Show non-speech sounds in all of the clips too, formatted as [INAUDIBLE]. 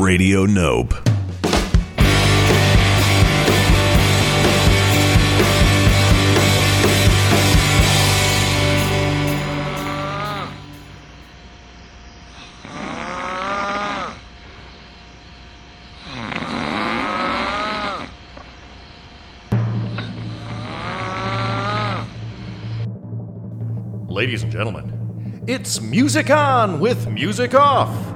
Radio Nope. Ladies and gentlemen, it's Music On with Music Off.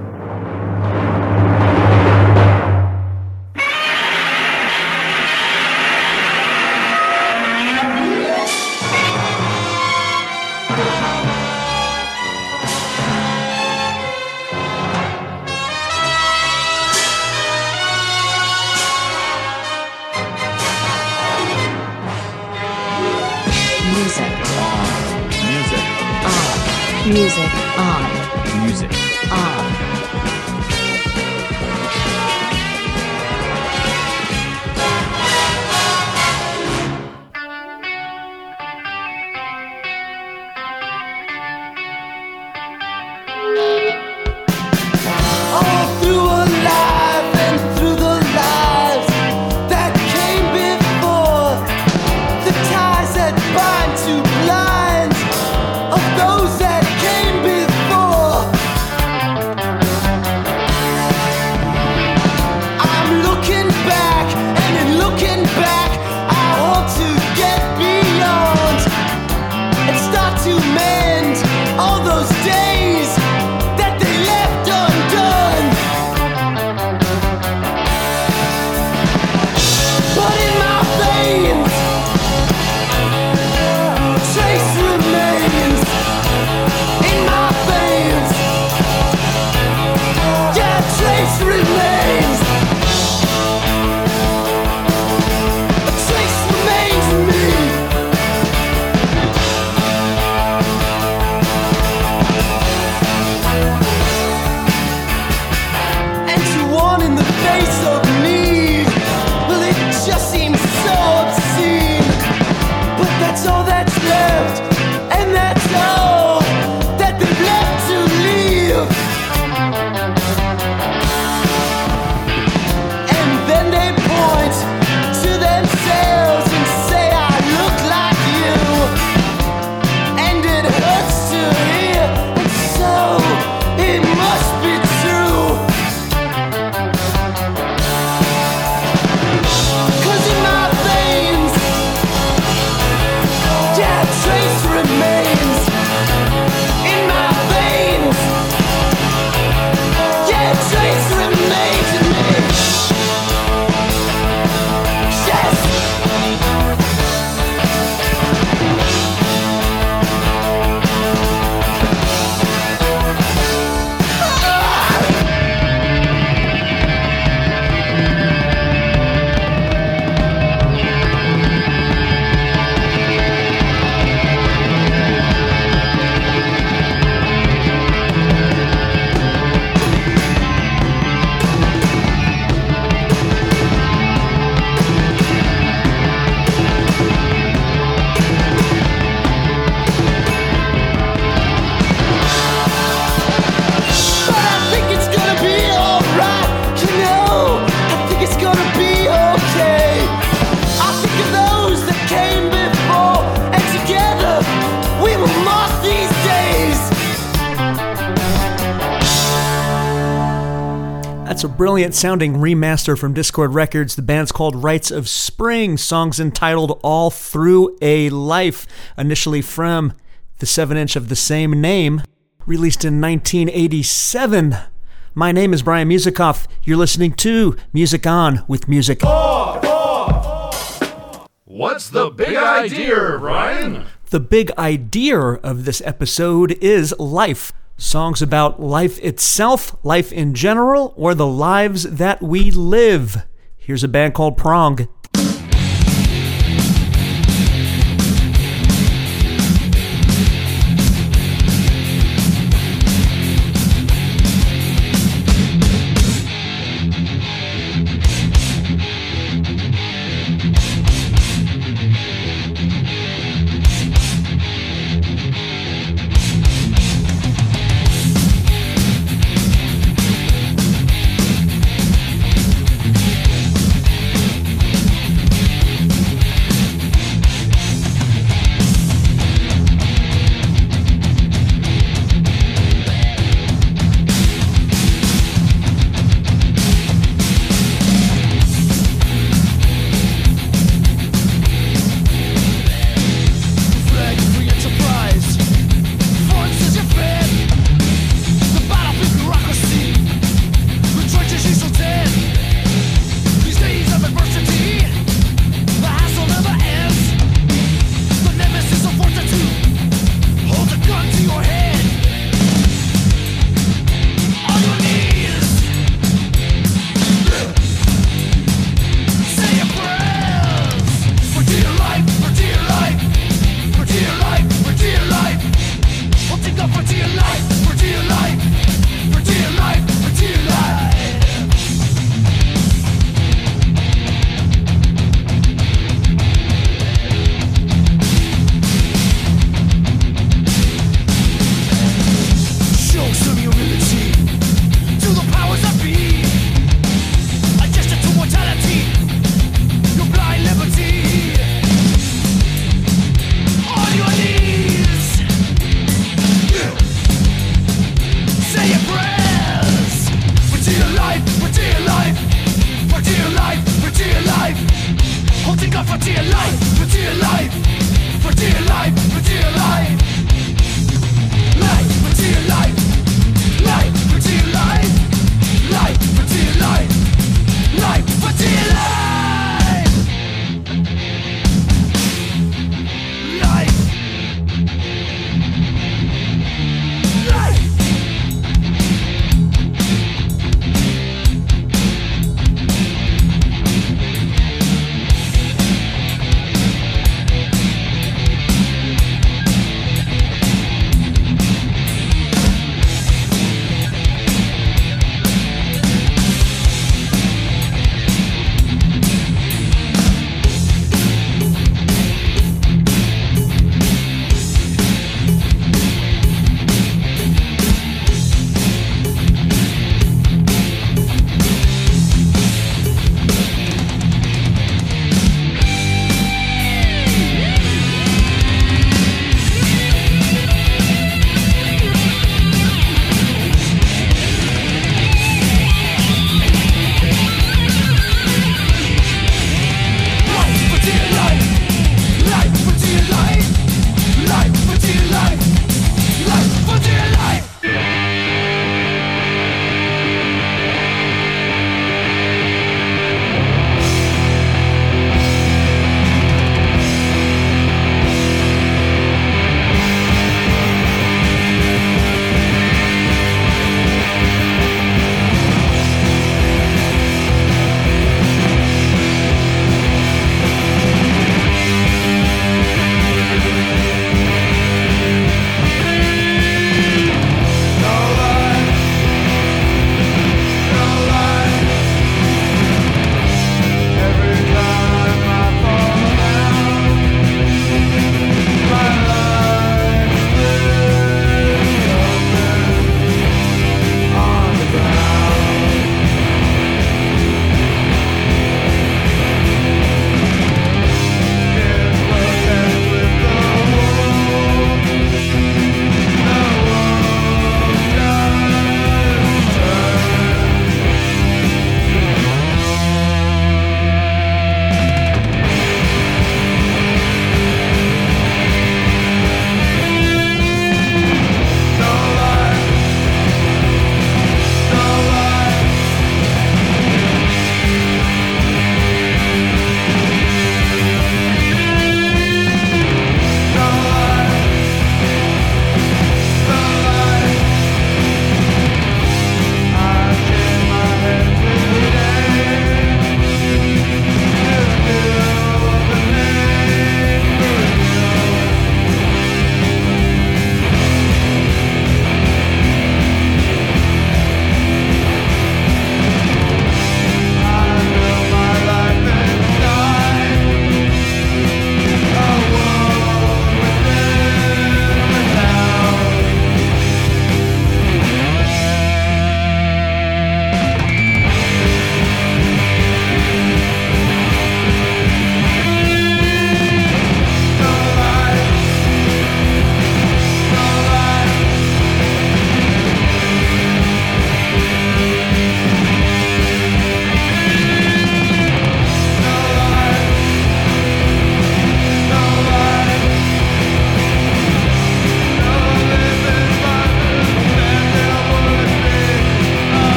Brilliant sounding remaster from Dischord Records. The band's called Rites of Spring. Songs entitled All Through a Life, initially from the 7 inch of the same name, released in 1987. My name is Brian Musikoff. You're listening to Music On with Music. What's the big idea, Ryan? The big idea of this episode is life. Songs about life itself, life in general, or the lives that we live. Here's a band called Prong.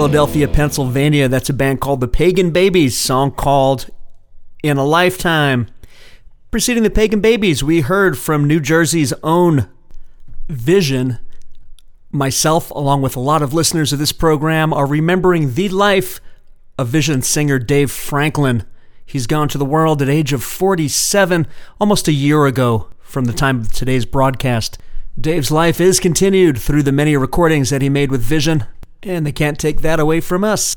Philadelphia, Pennsylvania. That's a band called the Pagan Babies, song called In a Lifetime. Preceding the Pagan Babies, we heard from New Jersey's own Vision. Myself, along with a lot of listeners of this program, are remembering the life of Vision singer Dave Franklin. He's gone to the world at age of 47, almost a year ago from the time of today's broadcast. Dave's life is continued through the many recordings that he made with Vision, and they can't take that away from us.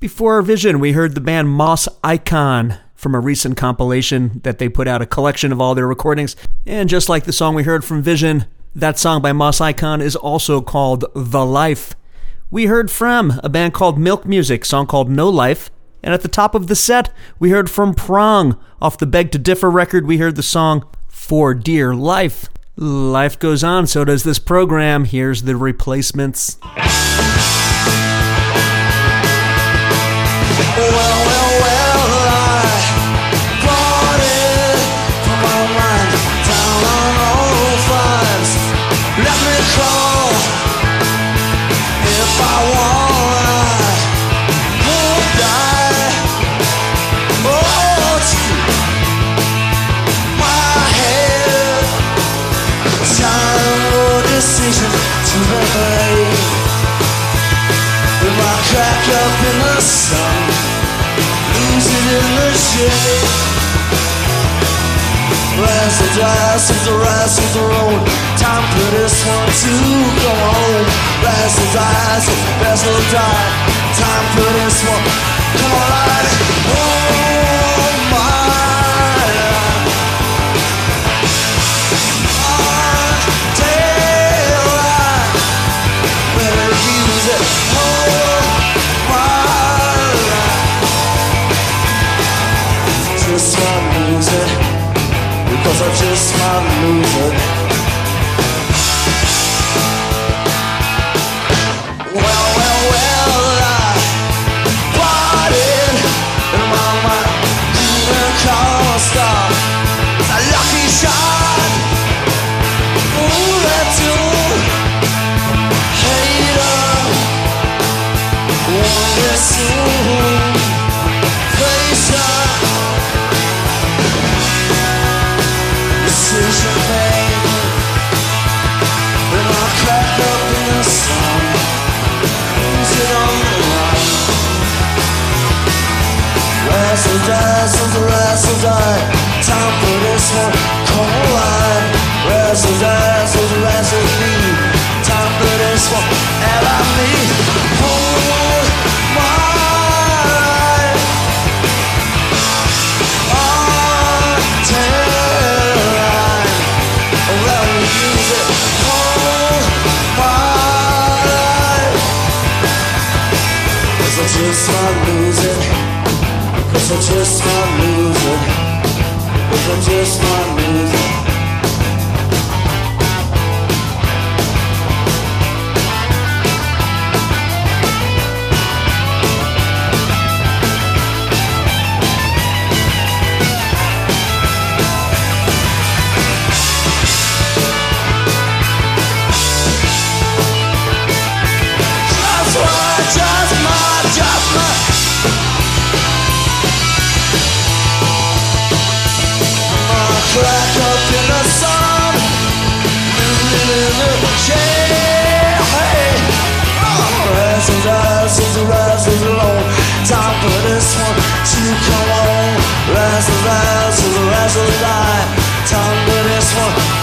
Before our Vision, we heard the band Moss Icon from a recent compilation that they put out a collection of all their recordings. And just like the song we heard from Vision, that song by Moss Icon is also called The Life. We heard from a band called Milk Music, song called No Life. And at the top of the set, we heard from Prong. Off the Beg to Differ record, we heard the song For Dear Life. Life goes on, so does this program. Here's the replacements. In the sun, lose it in the shade. Rise the dice as the rise of the road. Time for this one to go home. Rise the dice, rise the die. Time for this one. Come on, ride it. Oh because I just might lose it. Rises, rises, rises die. Time for this one.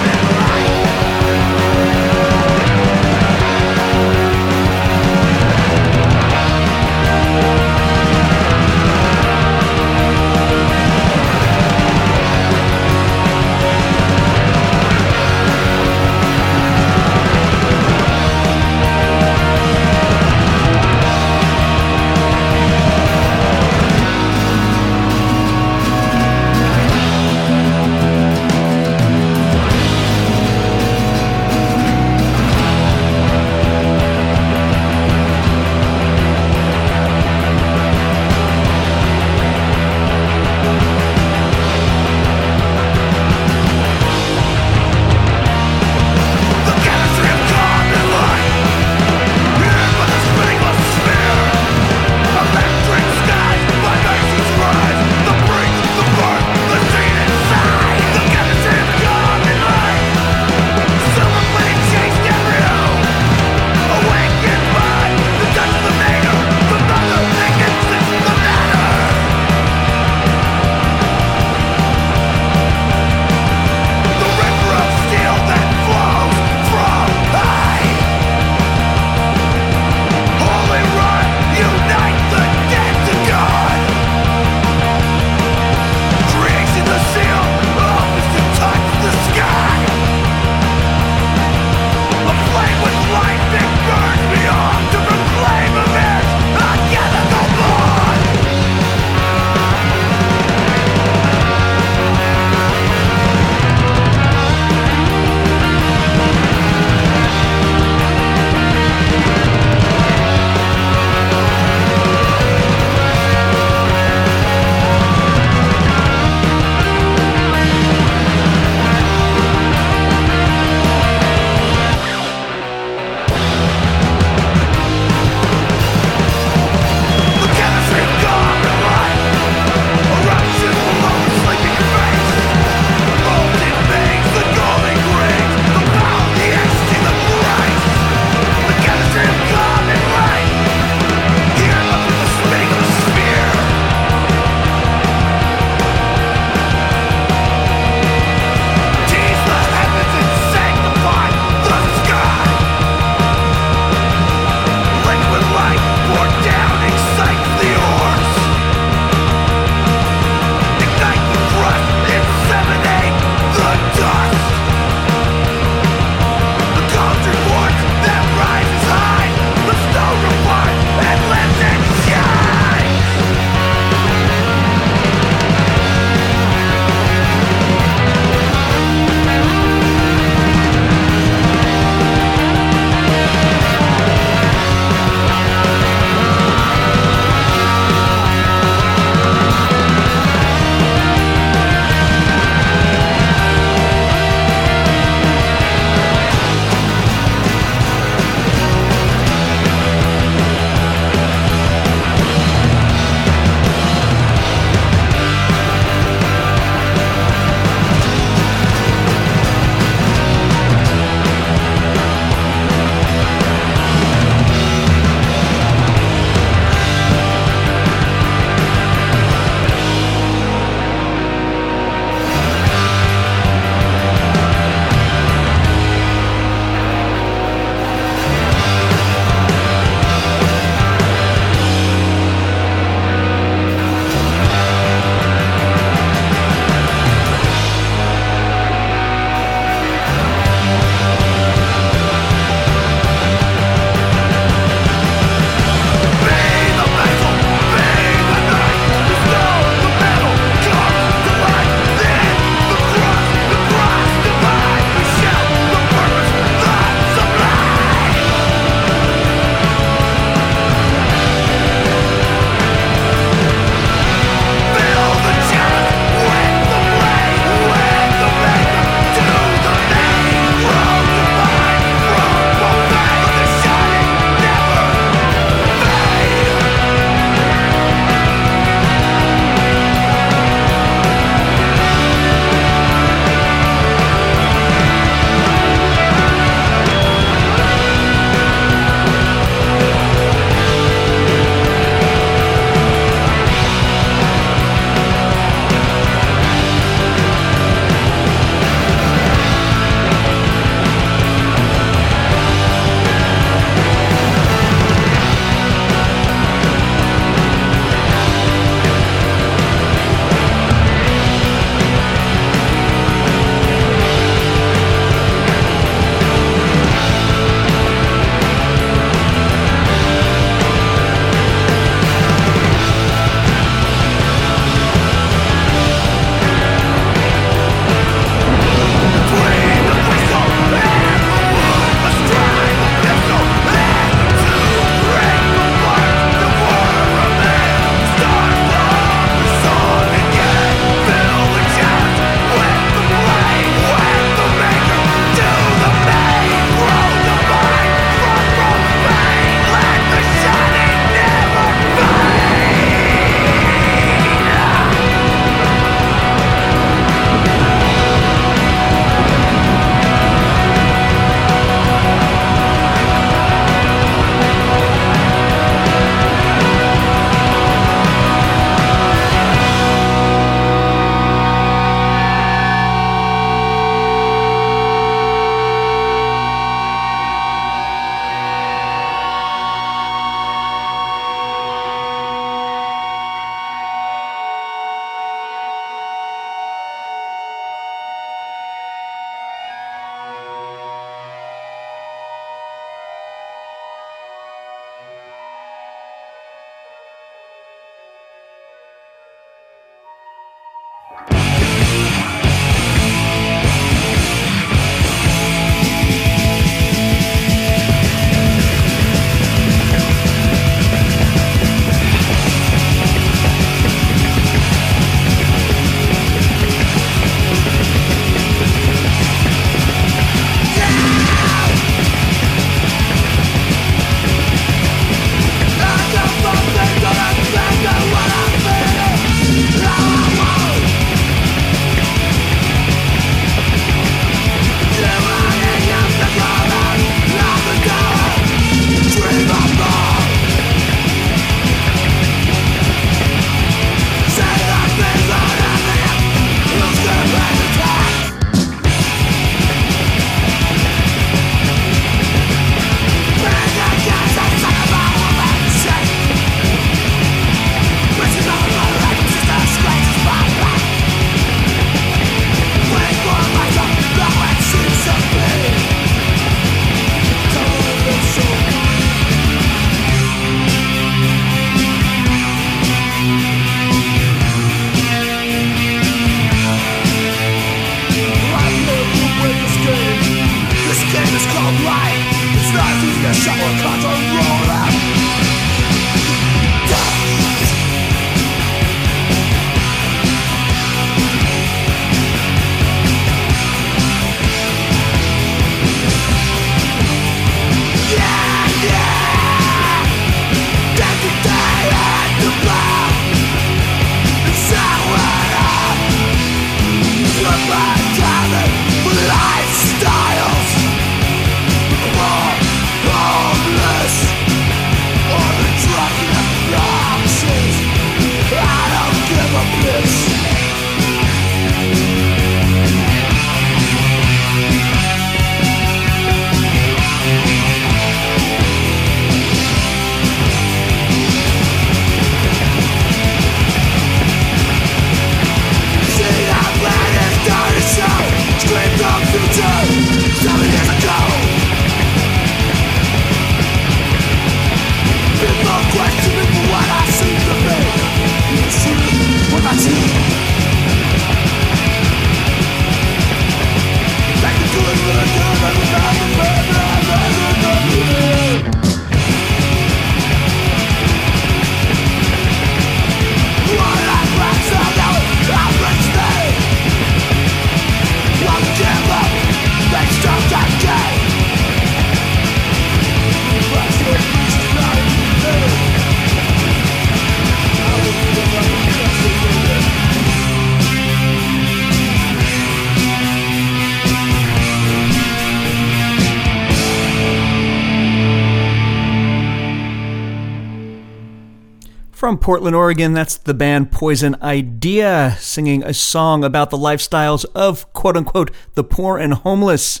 From Portland, Oregon, that's the band Poison Idea singing a song about the lifestyles of quote unquote the poor and homeless.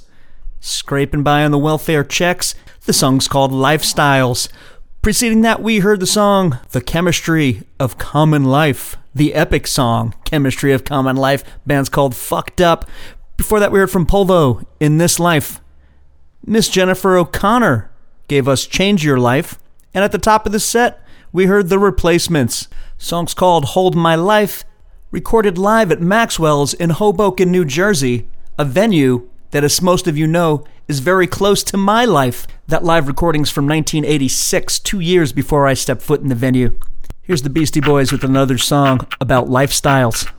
Scraping by on the welfare checks, the song's called Lifestyles. Preceding that, we heard the song The Chemistry of Common Life, the epic song Chemistry of Common Life, band's called Fucked Up. Before that, we heard from Polvo In This Life. Miss Jennifer O'Connor gave us Change Your Life. And at the top of the set, we heard The Replacements. Song's called Hold My Life, recorded live at Maxwell's in Hoboken, New Jersey, a venue that, as most of you know, is very close to my life. That live recording's from 1986, two years before I stepped foot in the venue. Here's the Beastie Boys with another song about lifestyles.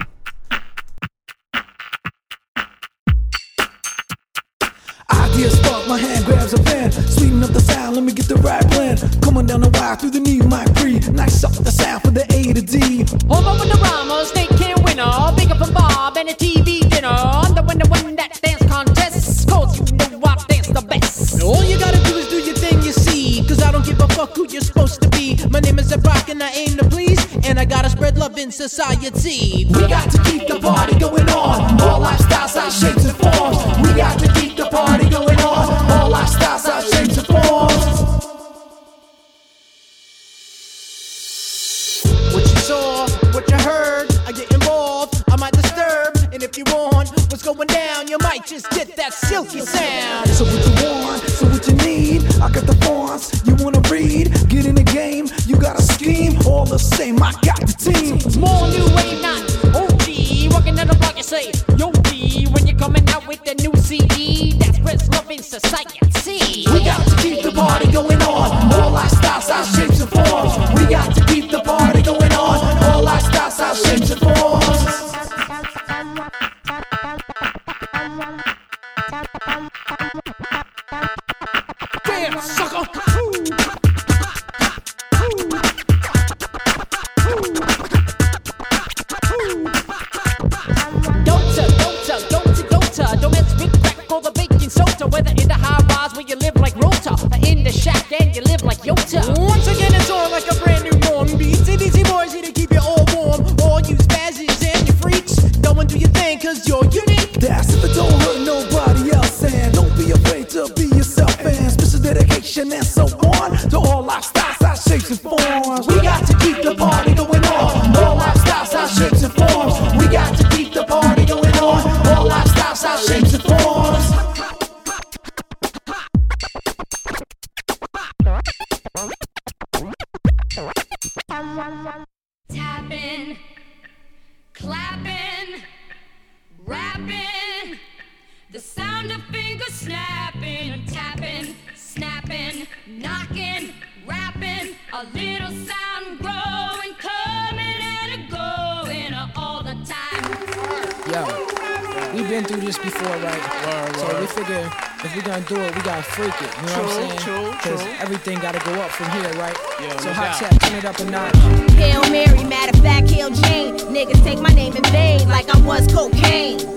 Spark, my hand grabs a pen. Sweeten up the sound, let me get the right blend. Coming down the wire through the knee, my breathe. Nice up the sound for the A to D. Home up with the Ramos, they can't win all. Big up from Bob and a TV dinner. I'm the one that won that dance contest. Cause you know I dance the best. All you gotta do is do your thing, you see. Cause I don't give a fuck who you're supposed to be. My name is Rock and I aim to please. And I gotta spread love in society. We got to keep the party going on. All lifestyles, our shapes and forms. We got to keep the party going on. All lifestyles, our shapes and forms. What you saw, what you heard, I get involved, I might disturb. And if you want what's going down, you might just get that silky sound. So what you want, need. I got the fonts you wanna read. Get in the game, you got a scheme. All the same, I got the team. More new wave, not OG. Walking down the block, you say, Yo, D. When you're coming out with the new CD, that's Chris Loving Society. We got to keep the party going on. All our styles, our shapes and forms. We got to keep the party going on. All our styles, our shapes and forms. So whether in the high bars where you live like Rota, or in the shack and you live like Yota. Once again, it's all like a brand new norm. Beats it easy, noisy to keep you all warm. All you spazzies and you freaks, go and do your thing, cause you're unique. That's if it don't hurt nobody else, and don't be afraid to be yourself, and special dedication and so on to all lifestyles, our shapes and forms. We got to keep the party. Tapping, clapping, rapping, the sound of fingers snapping, tapping, snapping, knocking, rapping, a little sound growing, we've been through this before, right? so we figure if we're gonna do it, we gotta freak it. You know what I'm saying? True, true, Because true. everything gotta go up from here, right? Yeah, so no hot doubt. tap, turn it up a notch. Hail Mary, matter of fact, Hail Jane. Niggas take my name in vain like I was cocaine.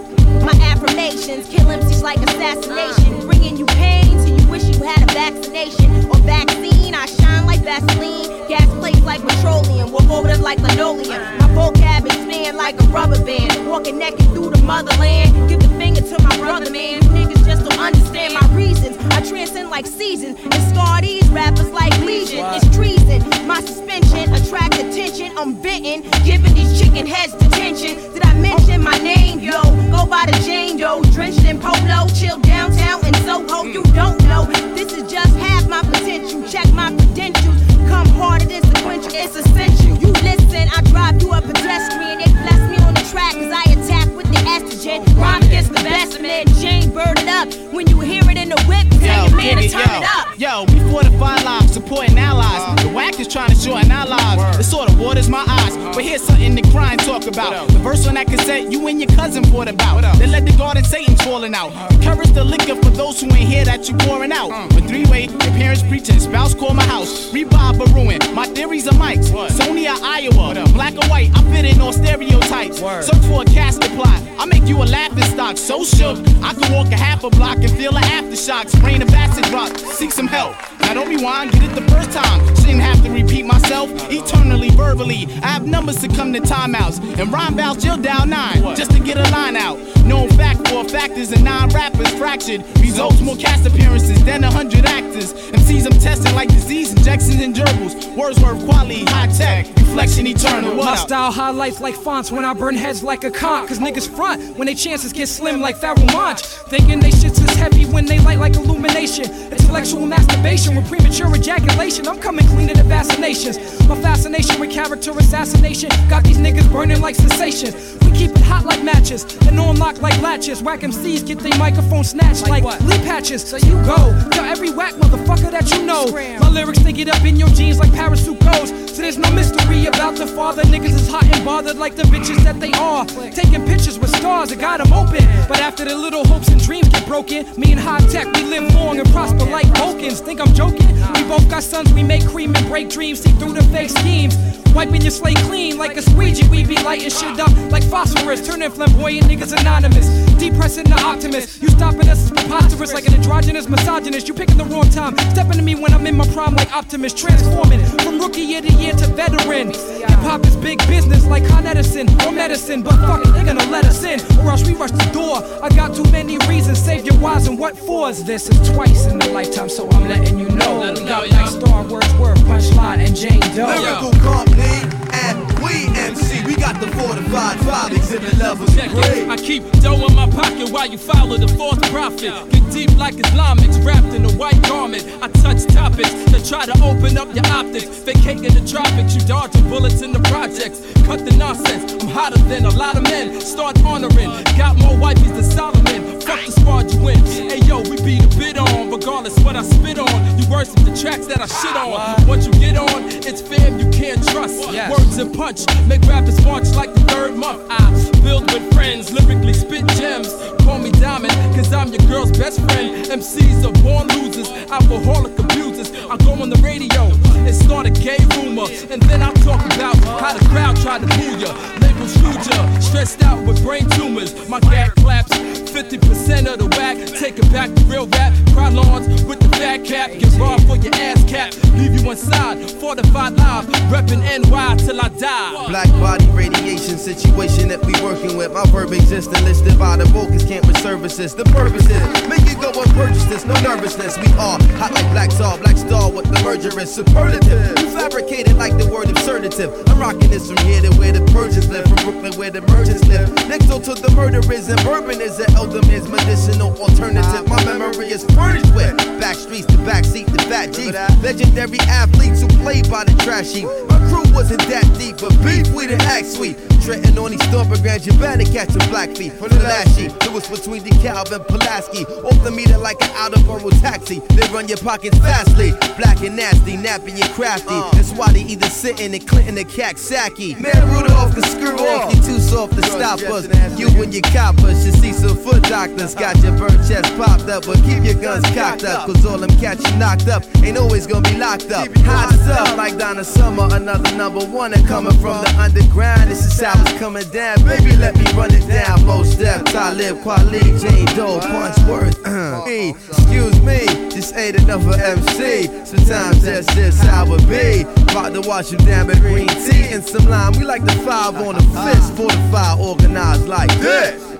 My affirmations kill MCs like assassination. Bringing you pain till you wish you had a vaccination or vaccine. I shine like Vaseline. Gas plates like petroleum. Over them like linoleum. My vocab expand like a rubber band. Walking naked through the motherland. Give the finger to my brother, man. Just don't understand my reasons. I transcend like seasons and scar these rappers like legion. It's treason. My suspension attract attention. I'm venting, giving these chicken heads detention. Did I mention my name, yo? Go by the Jane Doe, drenched in polo, chill downtown in Soho. Hmm. You don't know, this is just half my potential. Check my credentials. Come harder than sequential, it's essential. You listen, I drive you a pedestrian. They bless me on the track as I attack with the estrogen. Rhyme against the best of men. Jane bird it up. When you hear it in the whip, tell your man to dig turn yo. it up. Yo, we fortify lives, supporting allies. The whack is trying to shorten our lives. It sort of waters my eyes. But here's something the crying talk about. The verse on that cassette, you and your cousin poured about. They let the garden Satan's falling out. Encourage the liquor for those who ain't here that you pouring out. With three way, your parents preaching, spouse call my house. Revive or ruin. My theories are mics. Sony or Iowa. Black or white, I fit in all stereotypes. Search for a casket plot. I make you a laughing stock. So shook, I can walk a half a block and feel the aftershock. Sprain of acid drop. Seek some help. Now don't rewind, get it the first time. Shouldn't have to repeat myself eternally, verbally. I have numbers to come to timeouts. And rhyme vouch, you'll dial nine just to get a line out. Known fact for factors and nine rappers fractured. Results more cast appearances than a hundred actors. MCs I'm testing like disease injections and gerbils. Words Wordsworth quality, Hi-Tek, reflection eternal. My What up? style highlights like fonts when I burn heads like a conch. Cause niggas front when they chances get slim like Pharaoh Monch. Thinking they shits is heavy when they light like illumination. Intellectual masturbation with premature ejaculation. I'm coming clean to the vaccinations. My fascination with character assassination got these niggas burning like sensation. We keep it hot like matches and on lock like latches. Whack MCs get their microphone snatched like, leaf patches. So you go tell every whack motherfucker that you know. My lyrics they get up in your jeans like parachute goes. So there's no mystery about the father. Niggas is hot and bothered like the bitches that they are. Taking pictures with stars that got them open. But after the little hopes and dreams get broken, me and Hi-Tek, we live long and prosper like Vulcans. Think I'm joking? We both got sons, we make cream and break dreams, see through the fake schemes. Wiping your slate clean like a squeegee, we be lighting shit up like phosphorus. Turning flamboyant niggas anonymous. Depressing the optimist. You stopping us is preposterous like an androgynous misogynist. You picking the wrong time. Stepping to me when I'm in my prime like optimist. Transforming from rookie year to year to veteran. Hip hop is big business like Con Edison or medicine. But fuck it, they gonna let us in or else we rush the door. I got too many reasons. Save your whys and what fors. This is twice in a lifetime, so I'm letting you know. We got like Star Wordsworth, Punchline, and Jane Doe. Lyrical company and we MC. We got the fortified five exhibit levels. Check it. I keep dough in my pocket while you follow the fourth prophet. Get deep like Islamics, wrapped in a white garment. I touch topics that try to open up your optics. Vacating the tropics, you dodging bullets in the projects. Cut the nonsense. I'm hotter than a lot of men. Start honoring. Got more wifeys than Solomon. Fuck the squad you win. Hey yo, we beat a bit on, regardless what I spit on. You worship the tracks that I shit on. Once you get on, it's fam you can't trust. Words and punch make rappers march like the third month. I build with friends, lyrically spit gems. Call me Diamond, cause I'm your girl's best friend. MCs are born losers, alcoholic abusers. I go on the radio and start a gay rumor. And then I talk about how the crowd tried to boo ya. Labels shoot ya, stressed out with brain tumors. My flaps fit 50% of the whack. Take it back to real rap. Pylons with the fat cap. Get raw for your ass cap. Leave you inside. Fortified live. Reppin' NY till I die. Black body radiation situation that we working with. My verb exists and by the can't with services. The purpose is make it go and purchase this. No nervousness. We are hot like black star, black star. with the merger is superlative. You fabricated like the word absurdative. I'm rocking this from here to where the Persians live, from Brooklyn where the merchants live. Next door to the murderers and bourbon is an elder man's medicinal alternative. My memory is furnished with back streets, the back seat, the fat Jeep. Legendary athletes who played by the trash heap. My crew wasn't that deep, but beef we didn't act sweet. Treading on these stomper grand, you better catch a black feet. Flashy, it was between DeKalb and Pulaski. Off the meter like an out of borough taxi. They run your pockets fastly. Black and nasty, napping you crafty. That's why they either sitting and Clinton the Kaksaki. Man, Rudolph can screw off. You too soft to stop us. You and your coppers should see some foot doctors. Got your bird chest popped up, but keep your guns cocked up. Cause all them cats you knocked up ain't always gonna be locked up. Hot stuff like Donna Summer, another number one. And coming from the underground, this is how coming down. Baby, let me run it down. Mos Def, Talib, Kweli, Jane Doe, Punchworth. [CLEARS THROAT] Uh, hey, excuse me, this ain't for MC. Sometimes that's just how it be. About to wash you down with green tea and some lime. We like the five on the fist, fortified, organized like this.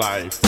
Life.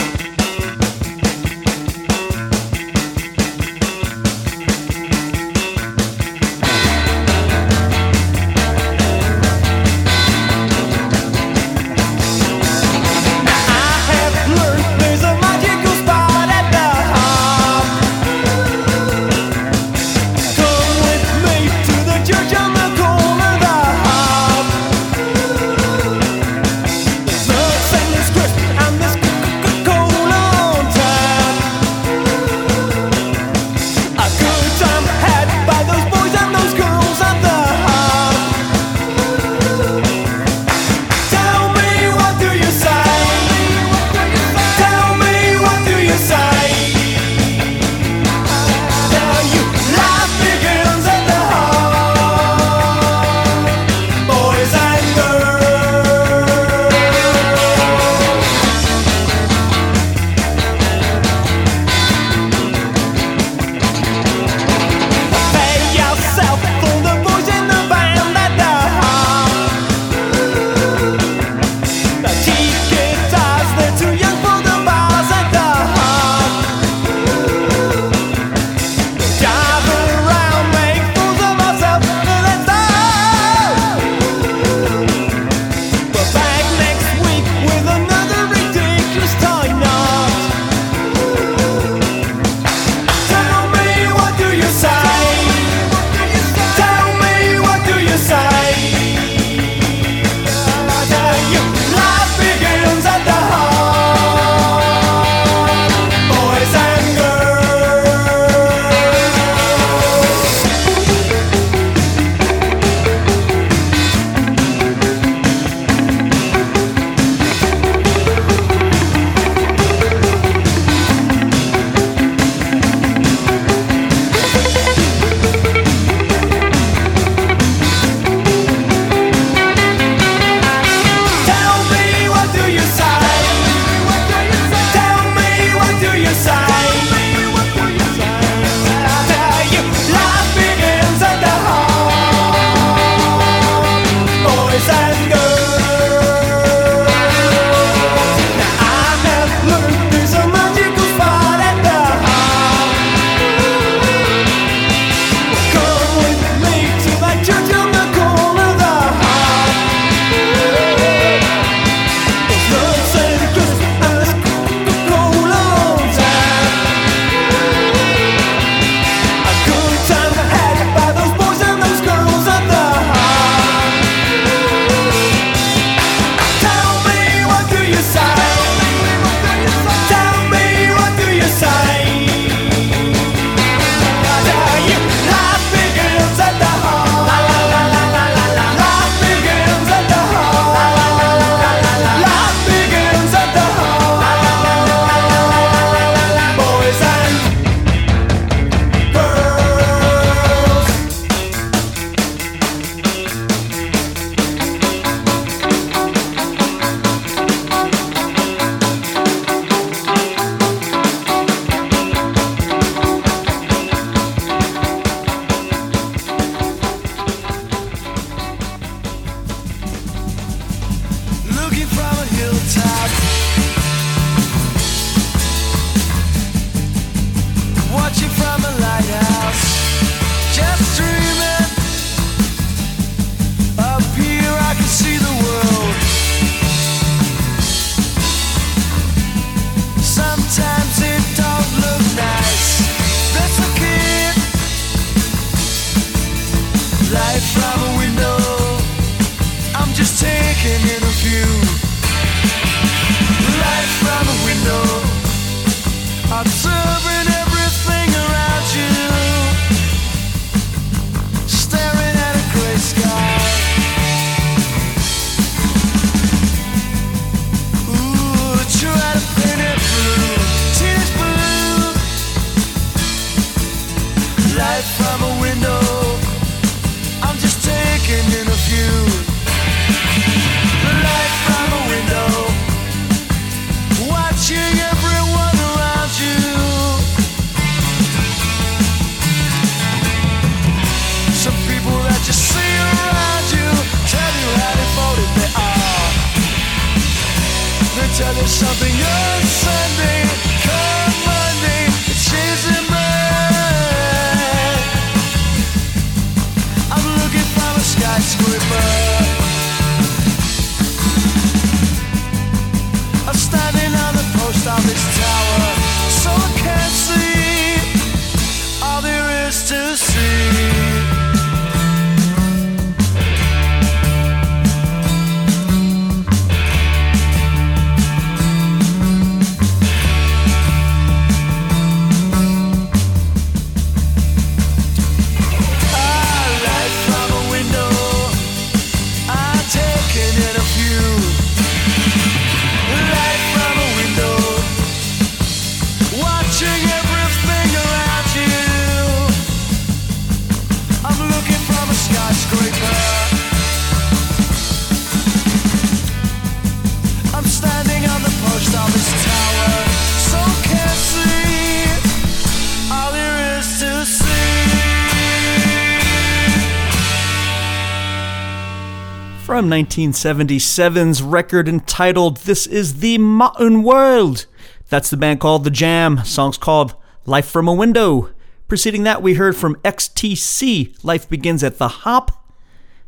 1977's record entitled This Is the Modern World. That's the band called The Jam. Song's called Life from a Window. Preceding that, we heard from XTC Life Begins at the Hop.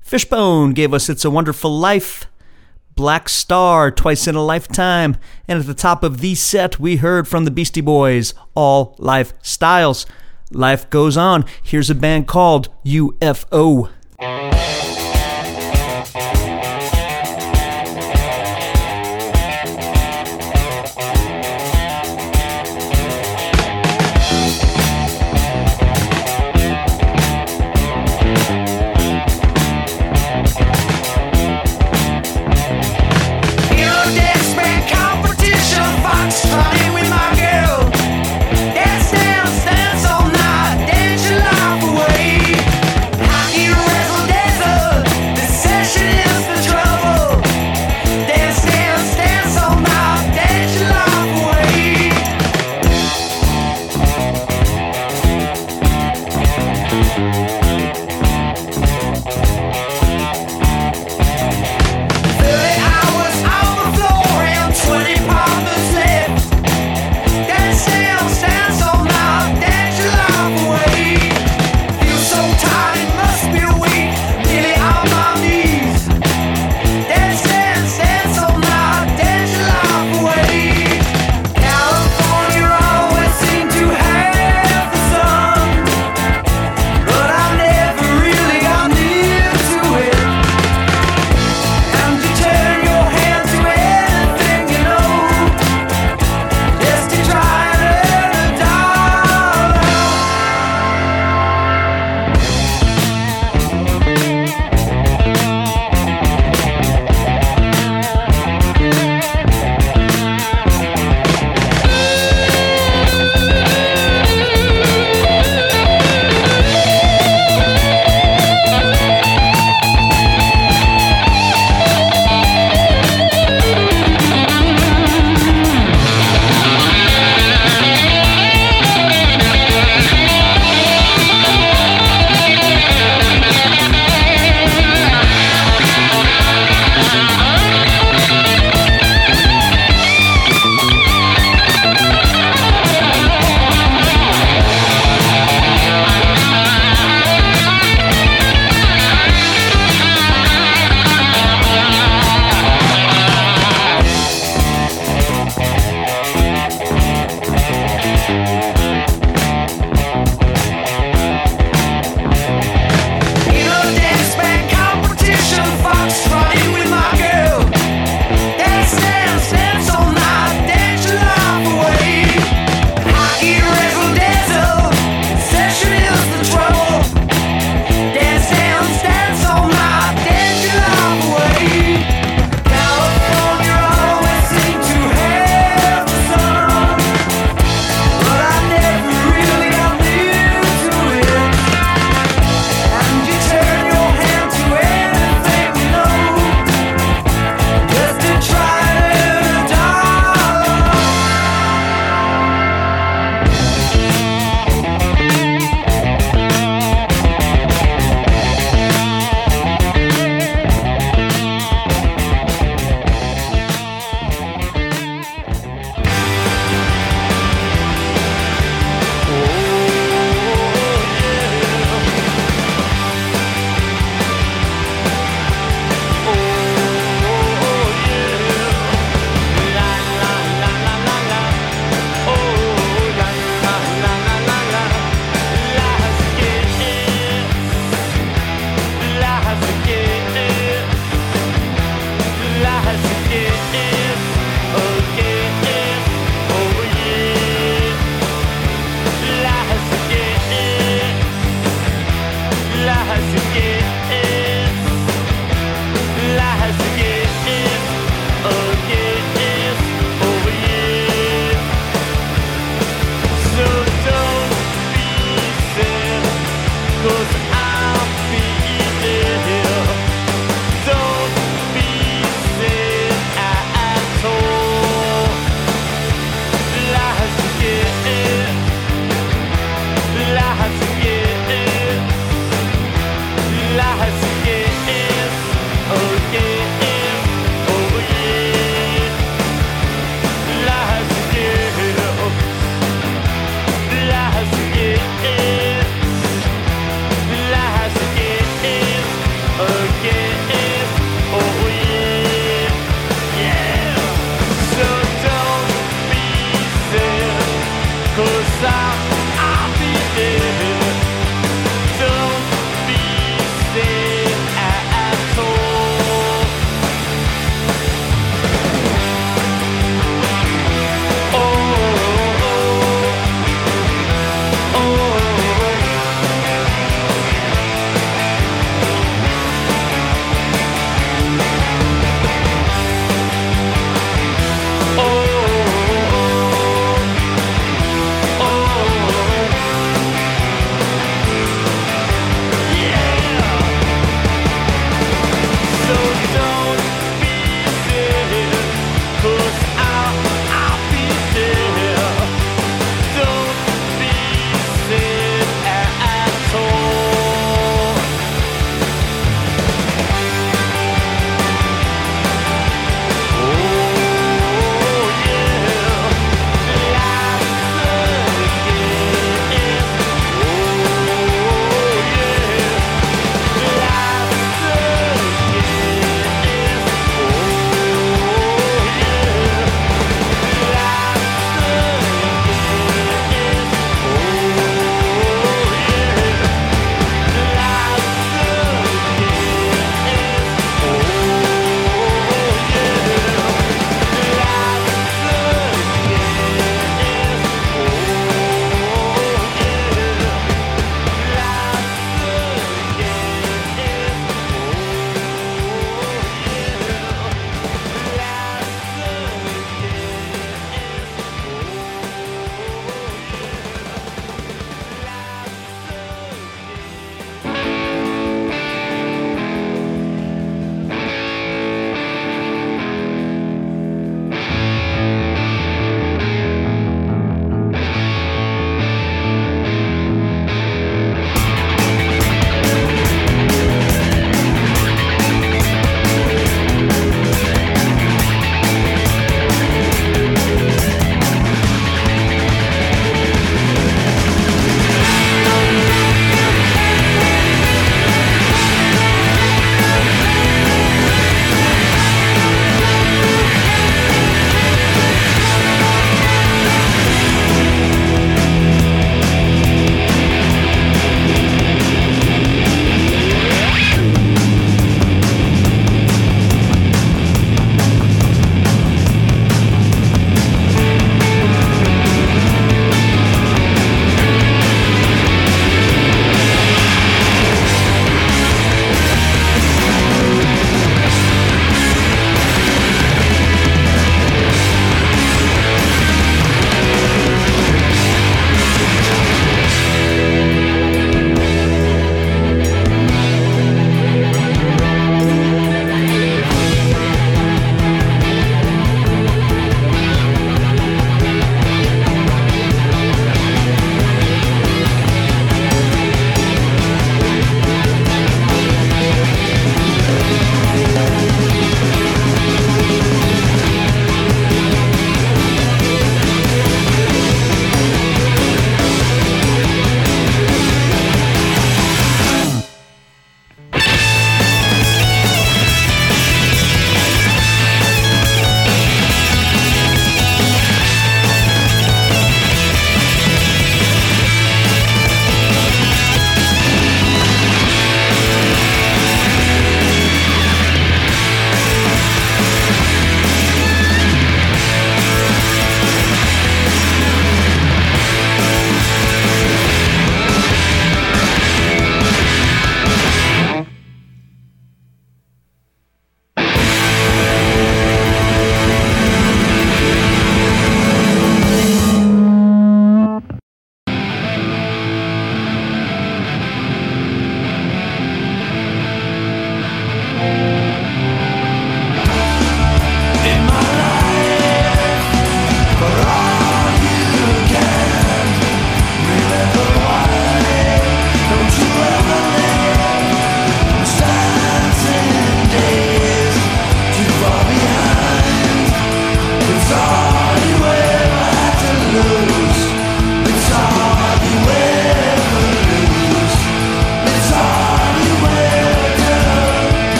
Fishbone gave us It's a Wonderful Life. Black Star, Twice in a Lifetime. And at the top of the set, we heard from the Beastie Boys, All Life Styles. Life goes on. Here's a band called UFO.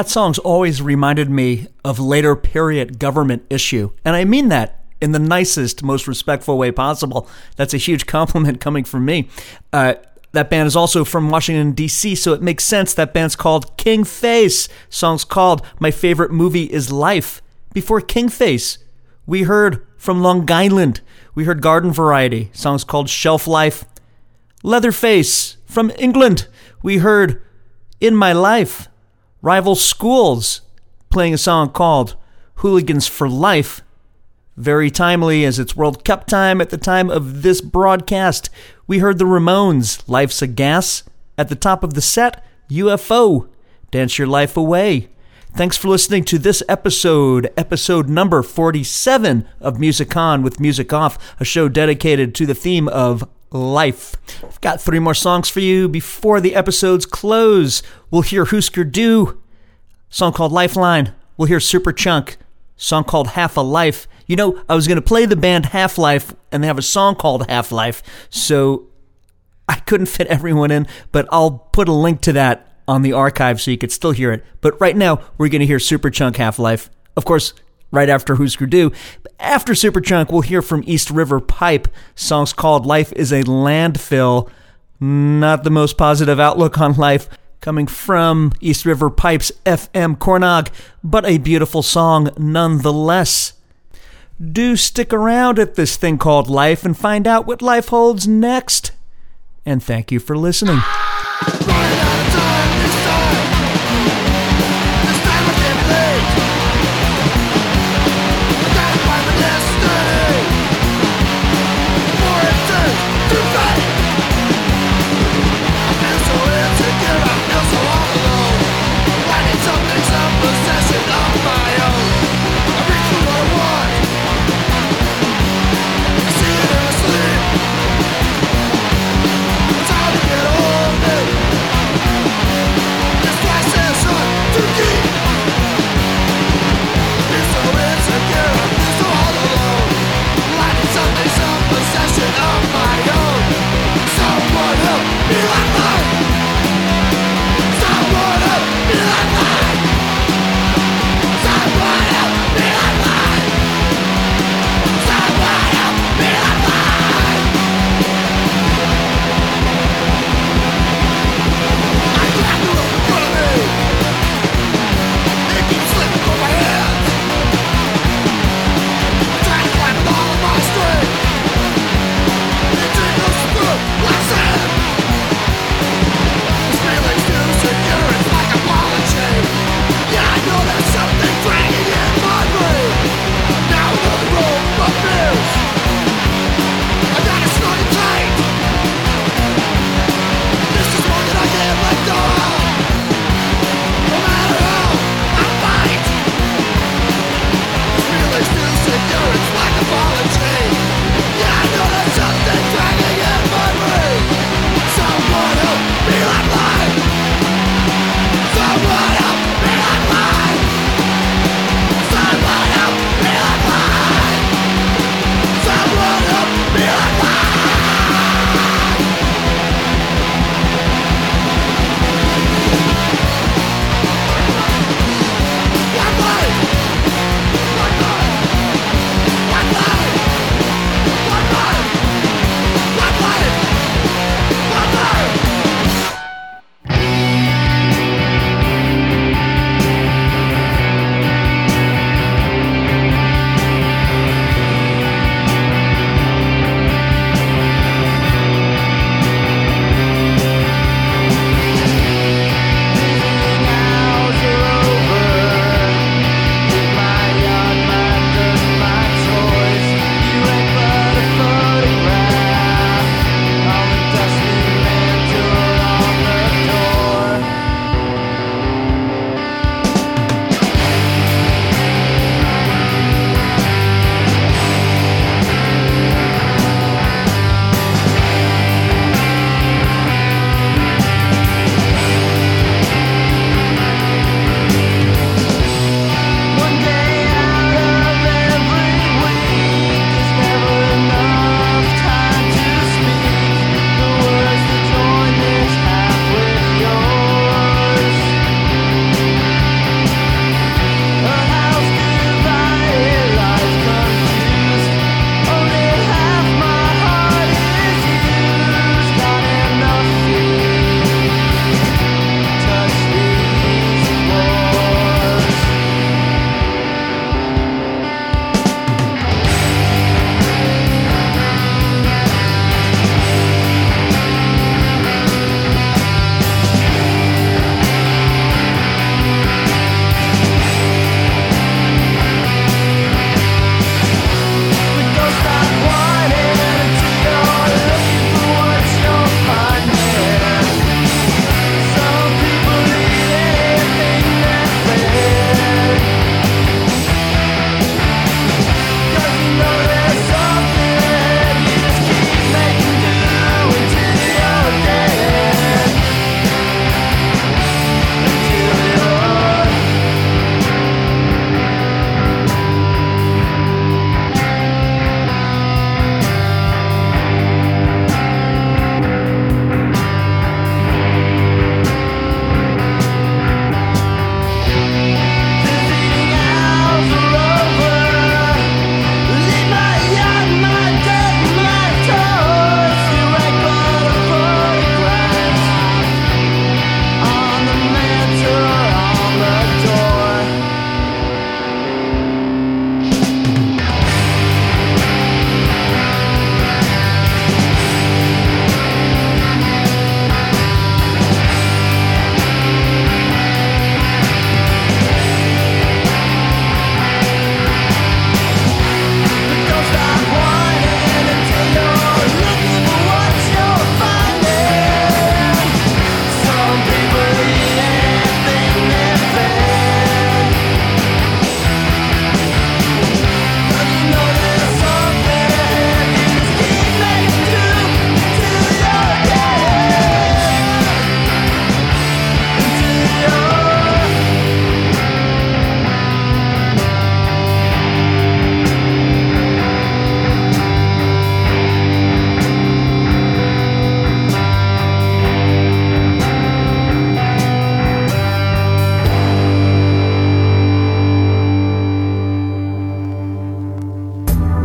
That song's always reminded me of later period government issue. And I mean that in the nicest, most respectful way possible. That's a huge [LAUGHS] compliment coming from me. Uh, that band is also from Washington, D.C., so it makes sense that band's called Kingface. Song's called My Favorite Movie is Life. Before Kingface, we heard from Long Island. We heard Garden Variety. Song's called Shelf Life. Leatherface from England. We heard In My Life. Rival Schools playing a song called Hooligans for Life. Very timely as it's World Cup time at the time of this broadcast. We heard the Ramones, Life's a Gas. At the top of the set, UFO, Dance Your Life Away. Thanks for listening to this episode, episode number 47 of Music On with Music Off, a show dedicated to the theme of life. I've got three more songs for you before the episodes close. We'll hear Hüsker Dü, song called Lifeline. We'll hear Superchunk, song called Half a Life. You know, I was going to play the band Half Life, and they have a song called Half Life, so I couldn't fit everyone in, but I'll put a link to that on the archive so you could still hear it. But right now, we're going to hear Superchunk Half Life. Of course, right after Hüsker Dü. After Superchunk, we'll hear from East River Pipe. Songs called Life is a Landfill. Not the most positive outlook on life coming from East River Pipe's FM Cornog, but a beautiful song nonetheless. Do stick around at this thing called life and find out what life holds next. And thank you for listening.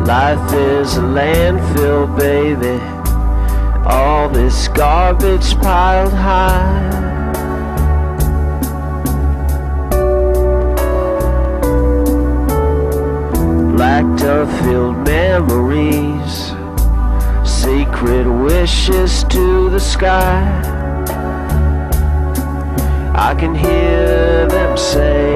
Life is a landfill, baby. All this garbage piled high. Black dove filled memories, secret wishes to the sky. I can hear them say,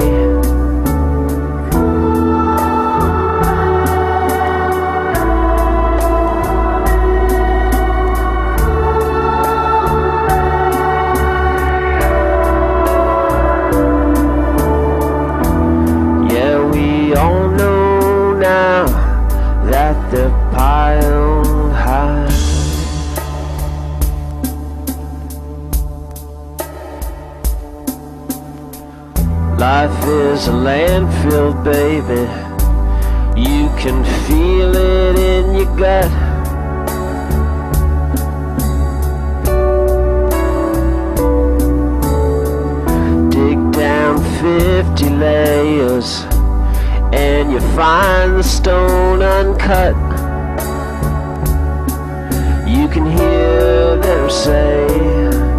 Life is a landfill, baby. You can feel it in your gut. Dig down 50 layers and you find the stone uncut. You can hear them say,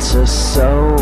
to so